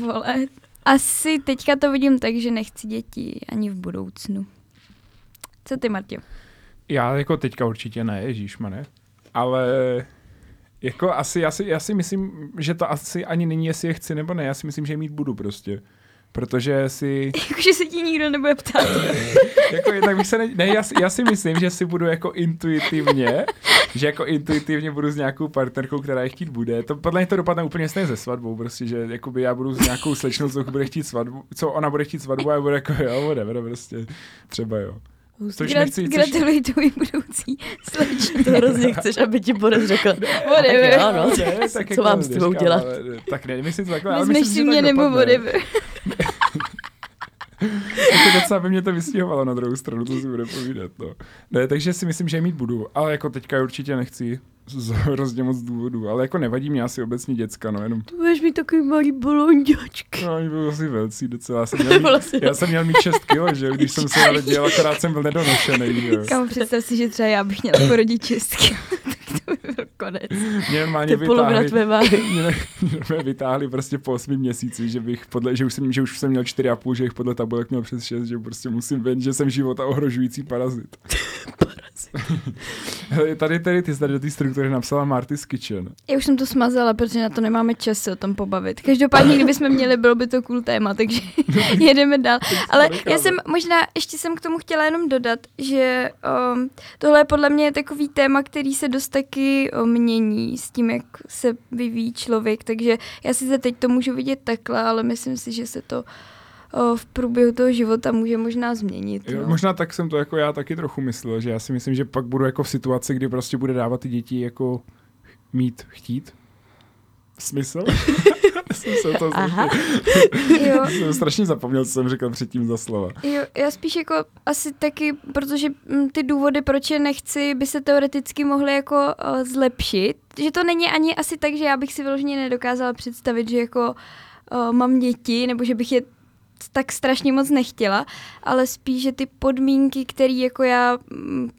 Vole, asi teďka to vidím tak, že nechci děti ani v budoucnu. Co ty, Martě? Já jako teďka určitě ne, ježíšmane. Ale jako asi, já si, já si myslím, že to asi ani není, jestli je chci nebo ne. Já si myslím, že je mít budu prostě protože si... (laughs) Jakože se ti nikdo nebude ptát. (laughs) jako, tak bych se ne, ne já, já, si myslím, že si budu jako intuitivně, že jako intuitivně budu s nějakou partnerkou, která je chtít bude. To podle mě to dopadne úplně stejně se svatbou, prostě, že jakoby já budu s nějakou slečnou, co bude chtít svatbu, co ona bude chtít svatbu a já budu jako jo, whatever, prostě, třeba jo. Což Gra- nechci, gratuluji což... budoucí slečně. To hrozně chceš, aby ti Boris řekl. Whatever. Tak jo, no, ne, tak co jako mám s tebou dělat? Ale, tak ne, myslím si takhle. Vezmeš si mě nebo whatever. Jako docela by mě to vystěhovalo na druhou stranu, to si bude povídat. No. Ne, takže si myslím, že mít budu, ale jako teďka určitě nechci z hrozně moc důvodů, ale jako nevadí mě asi obecně děcka, no jenom. To budeš mít takový malý bolonďačky. No, oni byli asi velcí docela. Já jsem (laughs) měl mít, já jsem měl mít 6 kilo, že když jsem se narodil, akorát jsem byl nedonošený. Kam představ si, že třeba já bych měla porodit 6 kilo, tak to by bylo Konec. Mě normálně polovina vytáhli, (laughs) mě, mě, mě vytáhli prostě po 8 měsíci, že bych podle, že už jsem, že už jsem měl 4,5, že bych podle tabulek měl přes 6, že prostě musím vědět, že jsem života ohrožující parazit. (laughs) (laughs) Hele, tady, tady ty jsi tady do té struktury napsala Marty's Kitchen. Já už jsem to smazala, protože na to nemáme čas se o tom pobavit. Každopádně, kdybychom měli, bylo by to cool téma, takže jedeme dál. Ale já jsem možná, ještě jsem k tomu chtěla jenom dodat, že um, tohle je podle mě takový téma, který se dost taky um, mění s tím, jak se vyvíjí člověk, takže já si se teď to můžu vidět takhle, ale myslím si, že se to o, v průběhu toho života může možná změnit. Jo, no. možná tak jsem to jako já taky trochu myslel, že já si myslím, že pak budu jako v situaci, kdy prostě bude dávat ty děti jako mít, chtít. Smysl? (laughs) (laughs) jsem se to Aha. (laughs) Jo, (laughs) jsem strašně zapomněl, co jsem řekl předtím za slova. Jo, já spíš jako asi taky, protože mm, ty důvody, proč je nechci, by se teoreticky mohly jako uh, zlepšit. Že to není ani asi tak, že já bych si vyloženě nedokázala představit, že jako uh, mám děti, nebo že bych je tak strašně moc nechtěla, ale spíš, že ty podmínky, které jako já mm,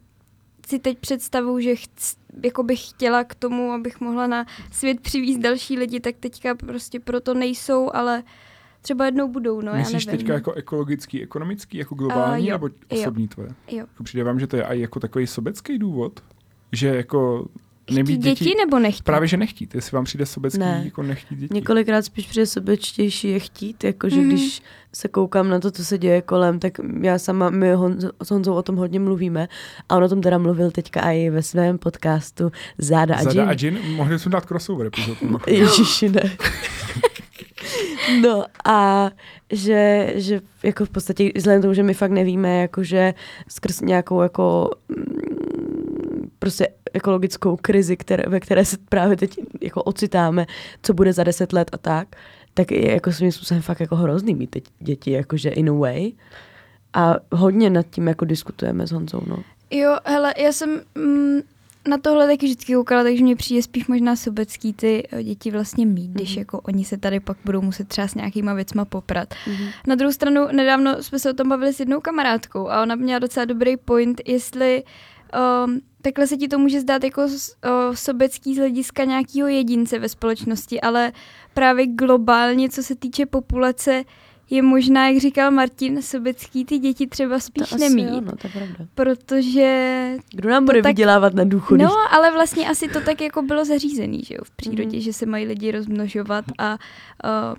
si teď představuju, že chc, jako bych chtěla k tomu, abych mohla na svět přivízt další lidi, tak teďka prostě proto nejsou, ale třeba jednou budou, no Myslíš já nevím. teďka jako ekologický, ekonomický, jako globální, jo, nebo jo. osobní tvoje? Jo. Jako přijde vám, že to je i jako takový sobecký důvod? Že jako nebýt děti, děti, nebo nechtít? právě že nechtít, jestli vám přijde sobecký, Ne. jako nechtít děti. Několikrát spíš přijde sobečtější je chtít, jakože mm. když se koukám na to, co se děje kolem, tak já sama, my Honzo, s Honzou o tom hodně mluvíme a on o tom teda mluvil teďka i ve svém podcastu Záda a Zada Jin. a Jin, mohli jsme dát crossover epizod. (laughs) Ježiši, ne. No a že, že jako v podstatě vzhledem k tomu, že my fakt nevíme, jakože skrz nějakou jako mm, prostě ekologickou krizi, které, ve které se právě teď jako ocitáme, co bude za deset let a tak, tak je jako svým způsobem fakt jako hrozný mít teď děti, jakože in a way. A hodně nad tím jako diskutujeme s Honzou, no. Jo, hele, já jsem mm, na tohle taky vždycky koukala, takže mě přijde spíš možná sobecký ty eh, děti vlastně mít, když Mhm. jako oni se tady pak budou muset třeba s nějakýma věcma poprat. Mm-hmm. Na druhou stranu, nedávno jsme se o tom bavili s jednou kamarádkou a ona měla docela dobrý point, jestli um, takhle se ti to může zdát jako o, sobecký z hlediska nějakého jedince ve společnosti, ale právě globálně, co se týče populace, je možná, jak říkal Martin, sobecký ty děti třeba spíš To asi nemí. jo, no, to je pravda. Protože Kdo nám bude tak- vydělávat na důchody? No, ale vlastně asi to tak jako bylo zařízený, že jo, v přírodě, mm. že se mají lidi rozmnožovat a uh,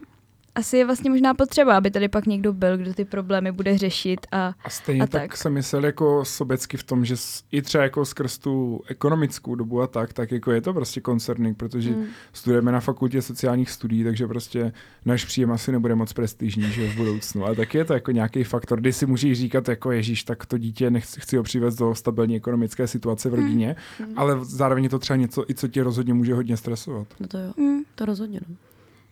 asi je vlastně možná potřeba, aby tady pak někdo byl, kdo ty problémy bude řešit a A stejně A a tak, tak. tak jsem myslel jako sobecky v tom, že i třeba jako skrz tu ekonomickou dobu a tak, tak jako je to prostě concerning, protože Mm. studujeme na fakultě sociálních studií, takže prostě náš příjem asi nebude moc prestižní že v budoucnu. Ale taky je to jako nějaký faktor, kdy si můžeš říkat jako Ježíš, tak to dítě nechci, chci ho přivést do stabilní ekonomické situace v rodině, Mm. ale zároveň je to třeba něco, i co tě rozhodně může hodně stresovat. No to jo, mm, to rozhodně, no.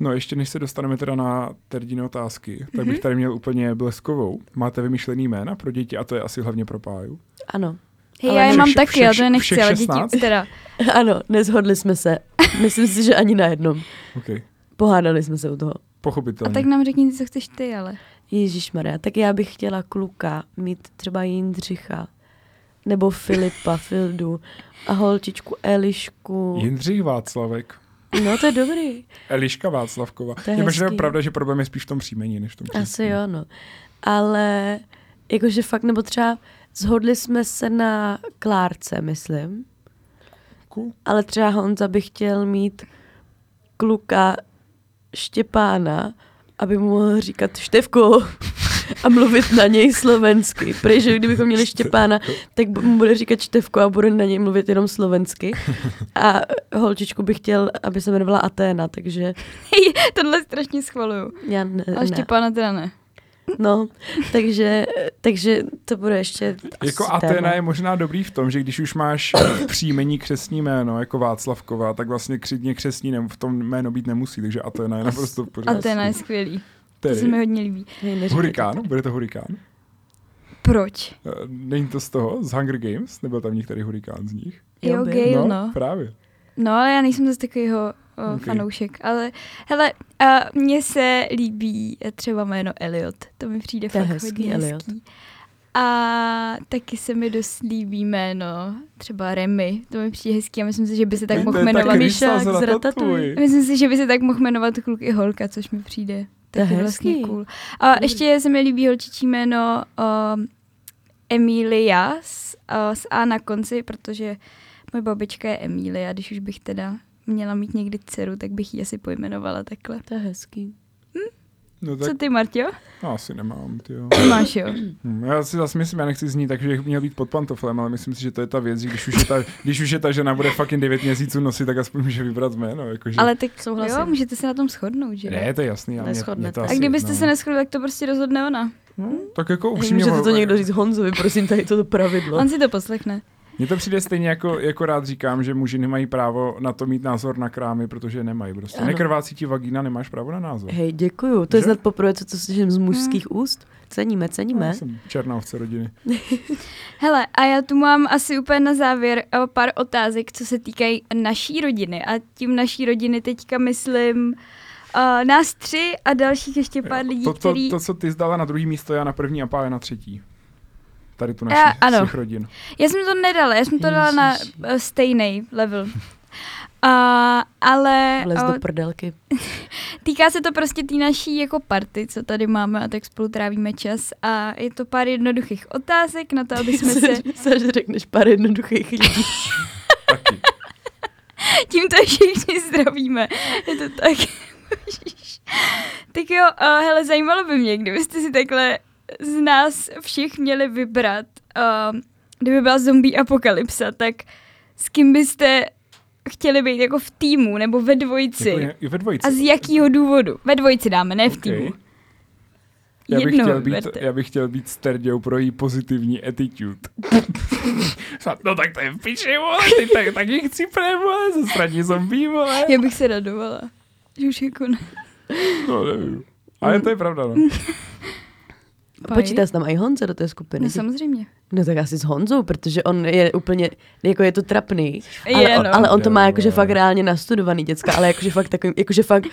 No ještě než se dostaneme teda na Terdine otázky, tak bych tady měl úplně bleskovou. Máte vymyšlený jména pro děti a to je asi hlavně pro páju. Ano. hej, Ale já je všech- mám taky, všech- já to je nechci, ale 16? děti teda. (laughs) Ano, nezhodli jsme se. Myslím si, že ani na jednom. OK, Pohádali jsme se u toho. A pochopitelně. tak nám řekni, co chceš ty, ale. Ježíš Maria, tak já bych chtěla kluka mít třeba Jindřicha, nebo Filipa, Fildu a holčičku Elišku. Jindřich Václavek. No to je dobrý. Eliška Václavková. To je je možná pravda, že problém je spíš v tom příjmení, než v tom Asi příjmení. jo, no. Ale jakože fakt, nebo třeba zhodli jsme se na Klárce, myslím. Cool. Ale třeba Honza by chtěl mít kluka Štěpána, aby mu mohl říkat Števko a mluvit na něj slovensky. Protože kdybychom měli Štěpána, tak mu bude říkat Števko a bude na něj mluvit jenom slovensky. A holčičku bych chtěl, aby se jmenovala Aténa, takže Hej, (laughs) tohle strašně schvaluju. já ne, ne. Štěpána teda ne. No, takže, takže to bude ještě Jako Atena téma. je možná dobrý v tom, že když už máš (coughs) příjmení křesní jméno, jako Václavková, tak vlastně křidně křesní nem- v tom jméno být nemusí, takže Atena je naprosto v A pořádku. ten je skvělý. To Tedy, se mi hodně líbí. Hej, Hurikán, to. bude to Hurikán? Proč? Eh, Není to z toho, z Hunger Games? Nebyl tam některý Hurikán z nich? Jo. Gale, no. Právě. No, ale já nejsem zase takovýho o, Ok. okay. fanoušek. Ale hele, a mně se líbí třeba jméno Elliot. To mi přijde To fakt hezký, hodně Elliot. hezký. A taky se mi dost líbí jméno, třeba Remy, to mi přijde hezký a myslím si, že by se tak To mohl jmenovat. Myšák z. Ratatouille. Myslím si, že by se tak mohl jmenovat kluk i holka, což mi přijde To je vlastně hezký. cool. A Dobrý. ještě se mi líbí holčičí jméno um, Emilia s, uh, s A na konci, protože moje babička je Emilia, když už bych teda měla mít někdy dceru, tak bych ji asi pojmenovala takhle. To je hezký. No Co tak ty, Marťo? no, asi nemám, ty jo. Ty (clears throat) máš, jo? Hm, Já si zase myslím, já nechci znít tak, že bych měl být pod pantoflem, ale myslím si, že to je ta věc, že když už je ta, (laughs) když už je ta žena bude fucking 9 měsíců nosit, tak aspoň může vybrat jméno. Jakože... Ale tak Souhlasím. jo, můžete se na tom shodnout, že? Ne, to je jasný. ale mě, mě to A A asi, kdybyste no. se neschodli, tak to prostě rozhodne ona. No, tak jako upřímně... Můžete to někdo říct Honzovi, prosím, tady toto pravidlo. On si to poslechne. Mně to přijde stejně jako, jako rád říkám, že muži nemají právo na to mít názor na krámy, protože nemají. Prostě Ano. nekrvácí ti vagína, nemáš právo na názor. Hej, děkuju. To je Že? snad poprvé, co to slyším z mužských úst. Ceníme, ceníme. Já jsem černá ovce rodiny. (laughs) Hele, a já tu mám asi úplně na závěr eh, pár otázek, co se týkají naší rodiny. A tím naší rodiny teďka myslím uh, nás tři a dalších ještě pár lidí, to, to, který... to, co ty zdala na druhý místo, já na první a Pája na třetí. Tady tu Já- naši ano. rodin. Já jsem to nedala, já jsem to dala na uh, stejný level. Uh, ale Vlez uh, do prdelky. (laughs) týká se to prostě té naší jako party, co tady máme a tak spolu trávíme čas a je to pár jednoduchých otázek na to, aby jsme (laughs) se Se, že řekneš pár jednoduchých lidí. (laughs) Taky. Tímto všichni zdravíme. Je to tak. Tak jo, uh, hele, zajímalo by mě, kdybyste si takhle z nás všech měli vybrat, uh, kdyby byla zombie apokalypsa, tak s kým byste chtěli být jako v týmu nebo ve dvojici? Jako i ve dvojici. A z jakého důvodu? Ve dvojici dáme, ne v Ok. týmu. Já bych, chtěl být, vyberte. já bych chtěl být Sterděou pro její pozitivní attitude. no tak to je v piči, vole, ty tak, taky chci pre, vole, zasradní zombie, vole. Já bych se radovala. Že už jako ne. No, nevím. Ale to je pravda, no. (laughs) Počítá se tam i Honza do té skupiny. No samozřejmě. No tak asi s Honzou, protože on je úplně, jako je to trapný, Je, ale, on, no. ale on to má jakože fakt reálně nastudovaný děcka, ale jakože fakt takový, jakože fakt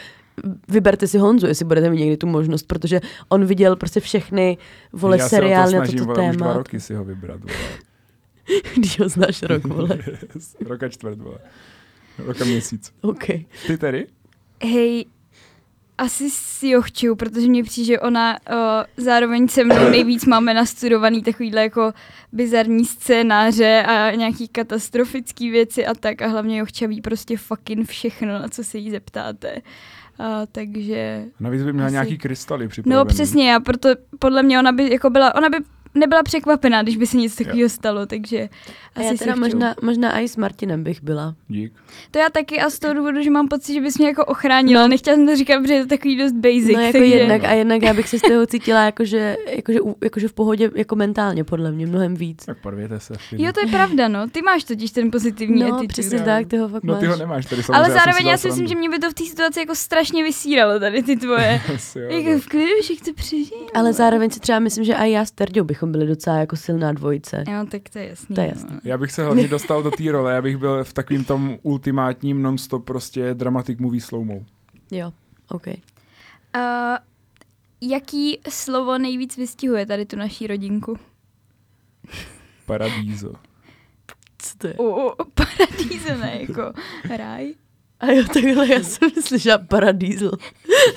vyberte si Honzu, jestli budete mít někdy tu možnost, protože on viděl prostě všechny vole já se o to seriály na snažím, toto vole, už dva téma. roky si ho vybrat, vole. (laughs) Když ho znáš rok, vole. (laughs) Roka čtvrt, vole. Roka měsíc. OK. Ty tedy? Hej, asi si ho chču, protože mně přijde, že ona uh, zároveň se mnou nejvíc máme nastudovaný takovýhle jako bizarní scénáře a nějaký katastrofický věci a tak a hlavně Jochča ví prostě fucking všechno, na co se jí zeptáte. Uh, takže, Navíc by měla Asi. nějaký krystaly připravený. no přesně, a proto podle mě ona by jako byla, ona by nebyla překvapená, když by se něco takového stalo, takže A asi já si teda možná, možná i s Martinem bych byla. Dík. To já taky a z toho důvodu, že mám pocit, že bys mě jako ochránila. No. Nechtěla jsem to říkat, protože je to takový dost basic. no jako takže... jednak a jednak já bych se z toho cítila jakože, jakože, jakože v pohodě, jako mentálně podle mě, mnohem víc. Tak porvěte se. Jo, to je pravda, no. Ty máš totiž ten pozitivní No, attitude. přesně tak, ty ho fakt No ty ho máš. nemáš tady samozřejmě. Ale zároveň já si myslím, že mě by to v té situaci jako strašně vysíralo, tady ty tvoje. (laughs) Jako v klidu, že chci přežít. Ale zároveň si třeba myslím, že i já s Terďou bychom byli docela jako silná dvojice. Jo, tak to je jasný. To je no. jasný. Já bych se hlavně (laughs) dostal do té role, já bych byl v takovým tom ultimátním non-stop prostě dramatic movie slow-mo. Jo, OK. Uh, jaký slovo nejvíc vystihuje tady tu naší rodinku? Paradízo. Co to je? O, o, paradízo, ne, jako (laughs) ráj. A jo, takhle já jsem slyšela.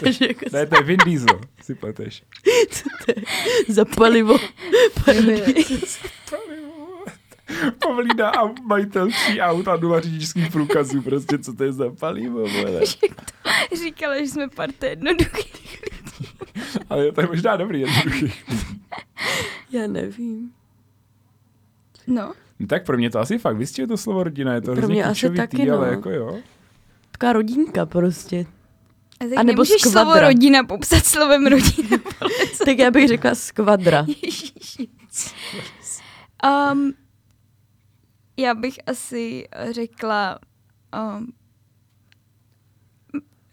Takže jako Ne, to je Vin Diesel, si pleteš. za palivo. (laughs) Povolíná a majitel tří aut a nula řidičských průkazů, prostě co to je za palivo, vole. (laughs) Říkala, že jsme parta jednoduchých. Ale to je možná dobrý jednoduchý. Já nevím. No, No tak pro mě to asi fakt vystihuje to slovo rodina, je to Pro hrozně mě asi taky, no. ale jako jo. Taková rodinka prostě. a A nebo nemůžeš skvadra. slovo rodina popsat slovem rodina. (laughs) Tak já bych řekla skvadra. Um, já bych asi řekla um,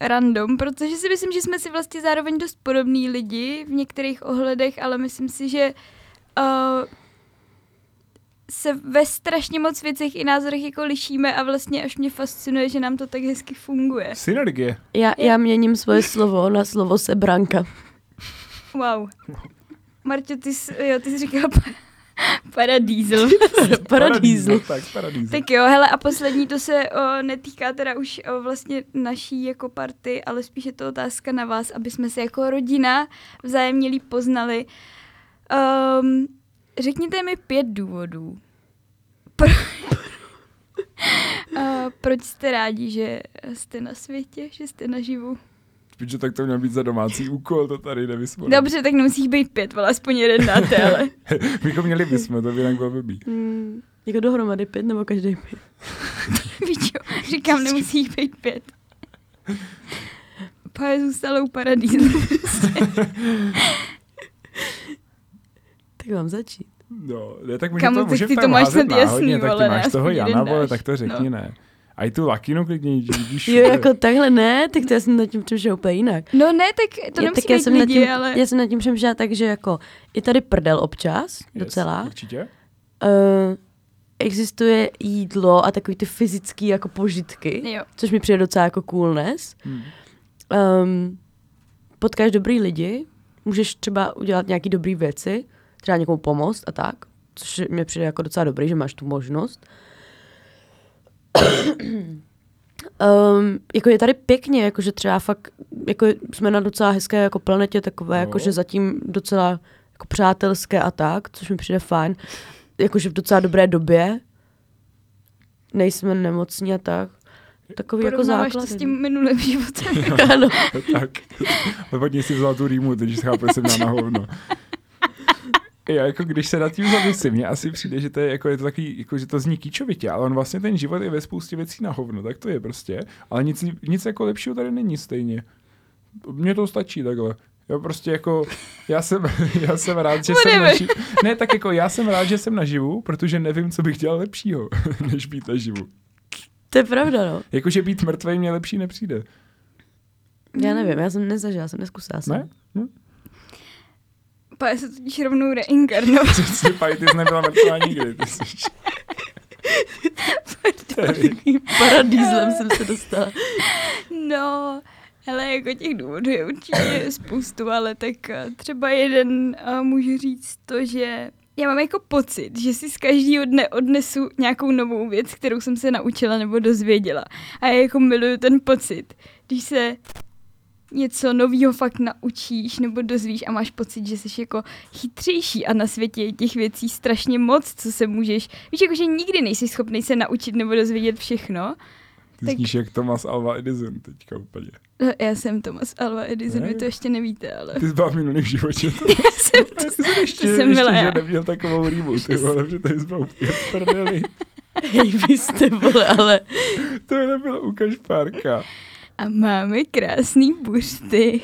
random, protože si myslím, že jsme si vlastně zároveň dost podobní lidi v některých ohledech, ale myslím si, že uh, se ve strašně moc věcech i názorech jako lišíme a vlastně až mě fascinuje, že nám to tak hezky funguje. Synergie. Já, já měním svoje slovo na slovo sebranka. Wow. Marťo, ty jsi, jo, ty jsi říkal pa- paradízel. (laughs) Paradízl. No, tak, paradízl. tak jo, hele, a poslední to se o, netýká teda už o, vlastně naší jako party, ale spíš je to otázka na vás, aby jsme se jako rodina vzájemně líp poznali. Um, řekněte mi pět důvodů. Pro... (laughs) uh, proč jste rádi, že jste na světě, že jste naživu? Protože tak to měl být za domácí úkol, to tady nevysmolu. Dobře, tak nemusí být pět, ale aspoň jeden dáte, ale... (laughs) Bychom měli bychom, to by jinak bylo blbý. Hmm, jako dohromady pět nebo každý pět? (laughs) Víčo, říkám, nemusí jich být pět. Paje zůstalo u paradízu. Tak mám začít. No, ne, tak může Kamo, to, tak může ty to tam máš házet snad jasný, tak ty máš toho Jana, vole, tak to řekni, No. ne. A i tu Lakinu klidně vidíš. Jo, jako takhle ne, tak to já jsem nad tím přemýšlela úplně jinak. No ne, tak to nemusí tak já jsem, nad lidi, tím, ale... já jsem nad tím přemýšlela tak, že jako je tady prdel občas, docela. Určitě. Uh, existuje jídlo a takový ty fyzický jako požitky, Jo. což mi přijde docela jako coolness. Hmm. Um, potkáš dobrý lidi, můžeš třeba udělat nějaký dobrý věci, třeba někomu pomoct a tak, což mi přijde jako docela dobrý, že máš tu možnost. um, (coughs) jako je tady pěkně, jakože třeba fakt, jako jsme na docela hezké jako planetě takové, No. jakože zatím docela jako přátelské a tak, což mi přijde fajn. Jakože v docela dobré době. Nejsme nemocní a tak. Takový jako základ. to s tím minulým životem. (laughs) ano. (laughs) tak. Hodně si vzal tu rýmu, teď chápu, že jsem měl na hovno. Já jako když se nad tím zamyslím, mně asi přijde, že to je, jako, je to takový, jako, že to zní kýčovitě, ale on vlastně ten život je ve spoustě věcí na hovno, tak to je prostě. Ale nic, nic jako lepšího tady není stejně. Mně to stačí takhle. Já prostě jako, já jsem, (laughs) já jsem rád, že jsem Whatever. naživu. Ne, tak jako já jsem rád, že jsem naživu, protože nevím, co bych dělal lepšího, (laughs) než být naživu. To je pravda, no. Jakože být mrtvý mě lepší nepřijde. Já nevím, já jsem nezažila, já jsem neskusila. Jsem. Ne? ne? Paje se totiž rovnou reinkarnovat. Přesně, Paj, ty jsi nebyla mrtvá nikdy. Ty jsi... Paradýzlem jsem se dostala. No, hele, jako těch důvodů je určitě spoustu, ale tak eh, třeba jeden uh, můžu říct to, že já mám jako pocit, že si z každého dne odnesu nějakou novou věc, kterou jsem se naučila nebo dozvěděla. A já jako miluju ten pocit, když se něco nového fakt naučíš nebo dozvíš a máš pocit, že jsi jako chytřejší a na světě je těch věcí strašně moc, co se můžeš... Víš, jako že nikdy nejsi schopný se naučit nebo dozvědět všechno. Ty Tak- zníš jak Thomas Alva Edison teďka úplně. No, Já jsem Thomas Alva Edison, Ne? vy to ještě nevíte, ale... Ty jsi byla v minulém životě. (laughs) Já jsem to, Ty jsi ještě, to jsem ještě že neměl takovou rýmu, ty vole, že tady jsi byl úplně prdeli. (laughs) Hej, vy jste, vole, ale To nebylo ukaž párka. A máme krásný buřty.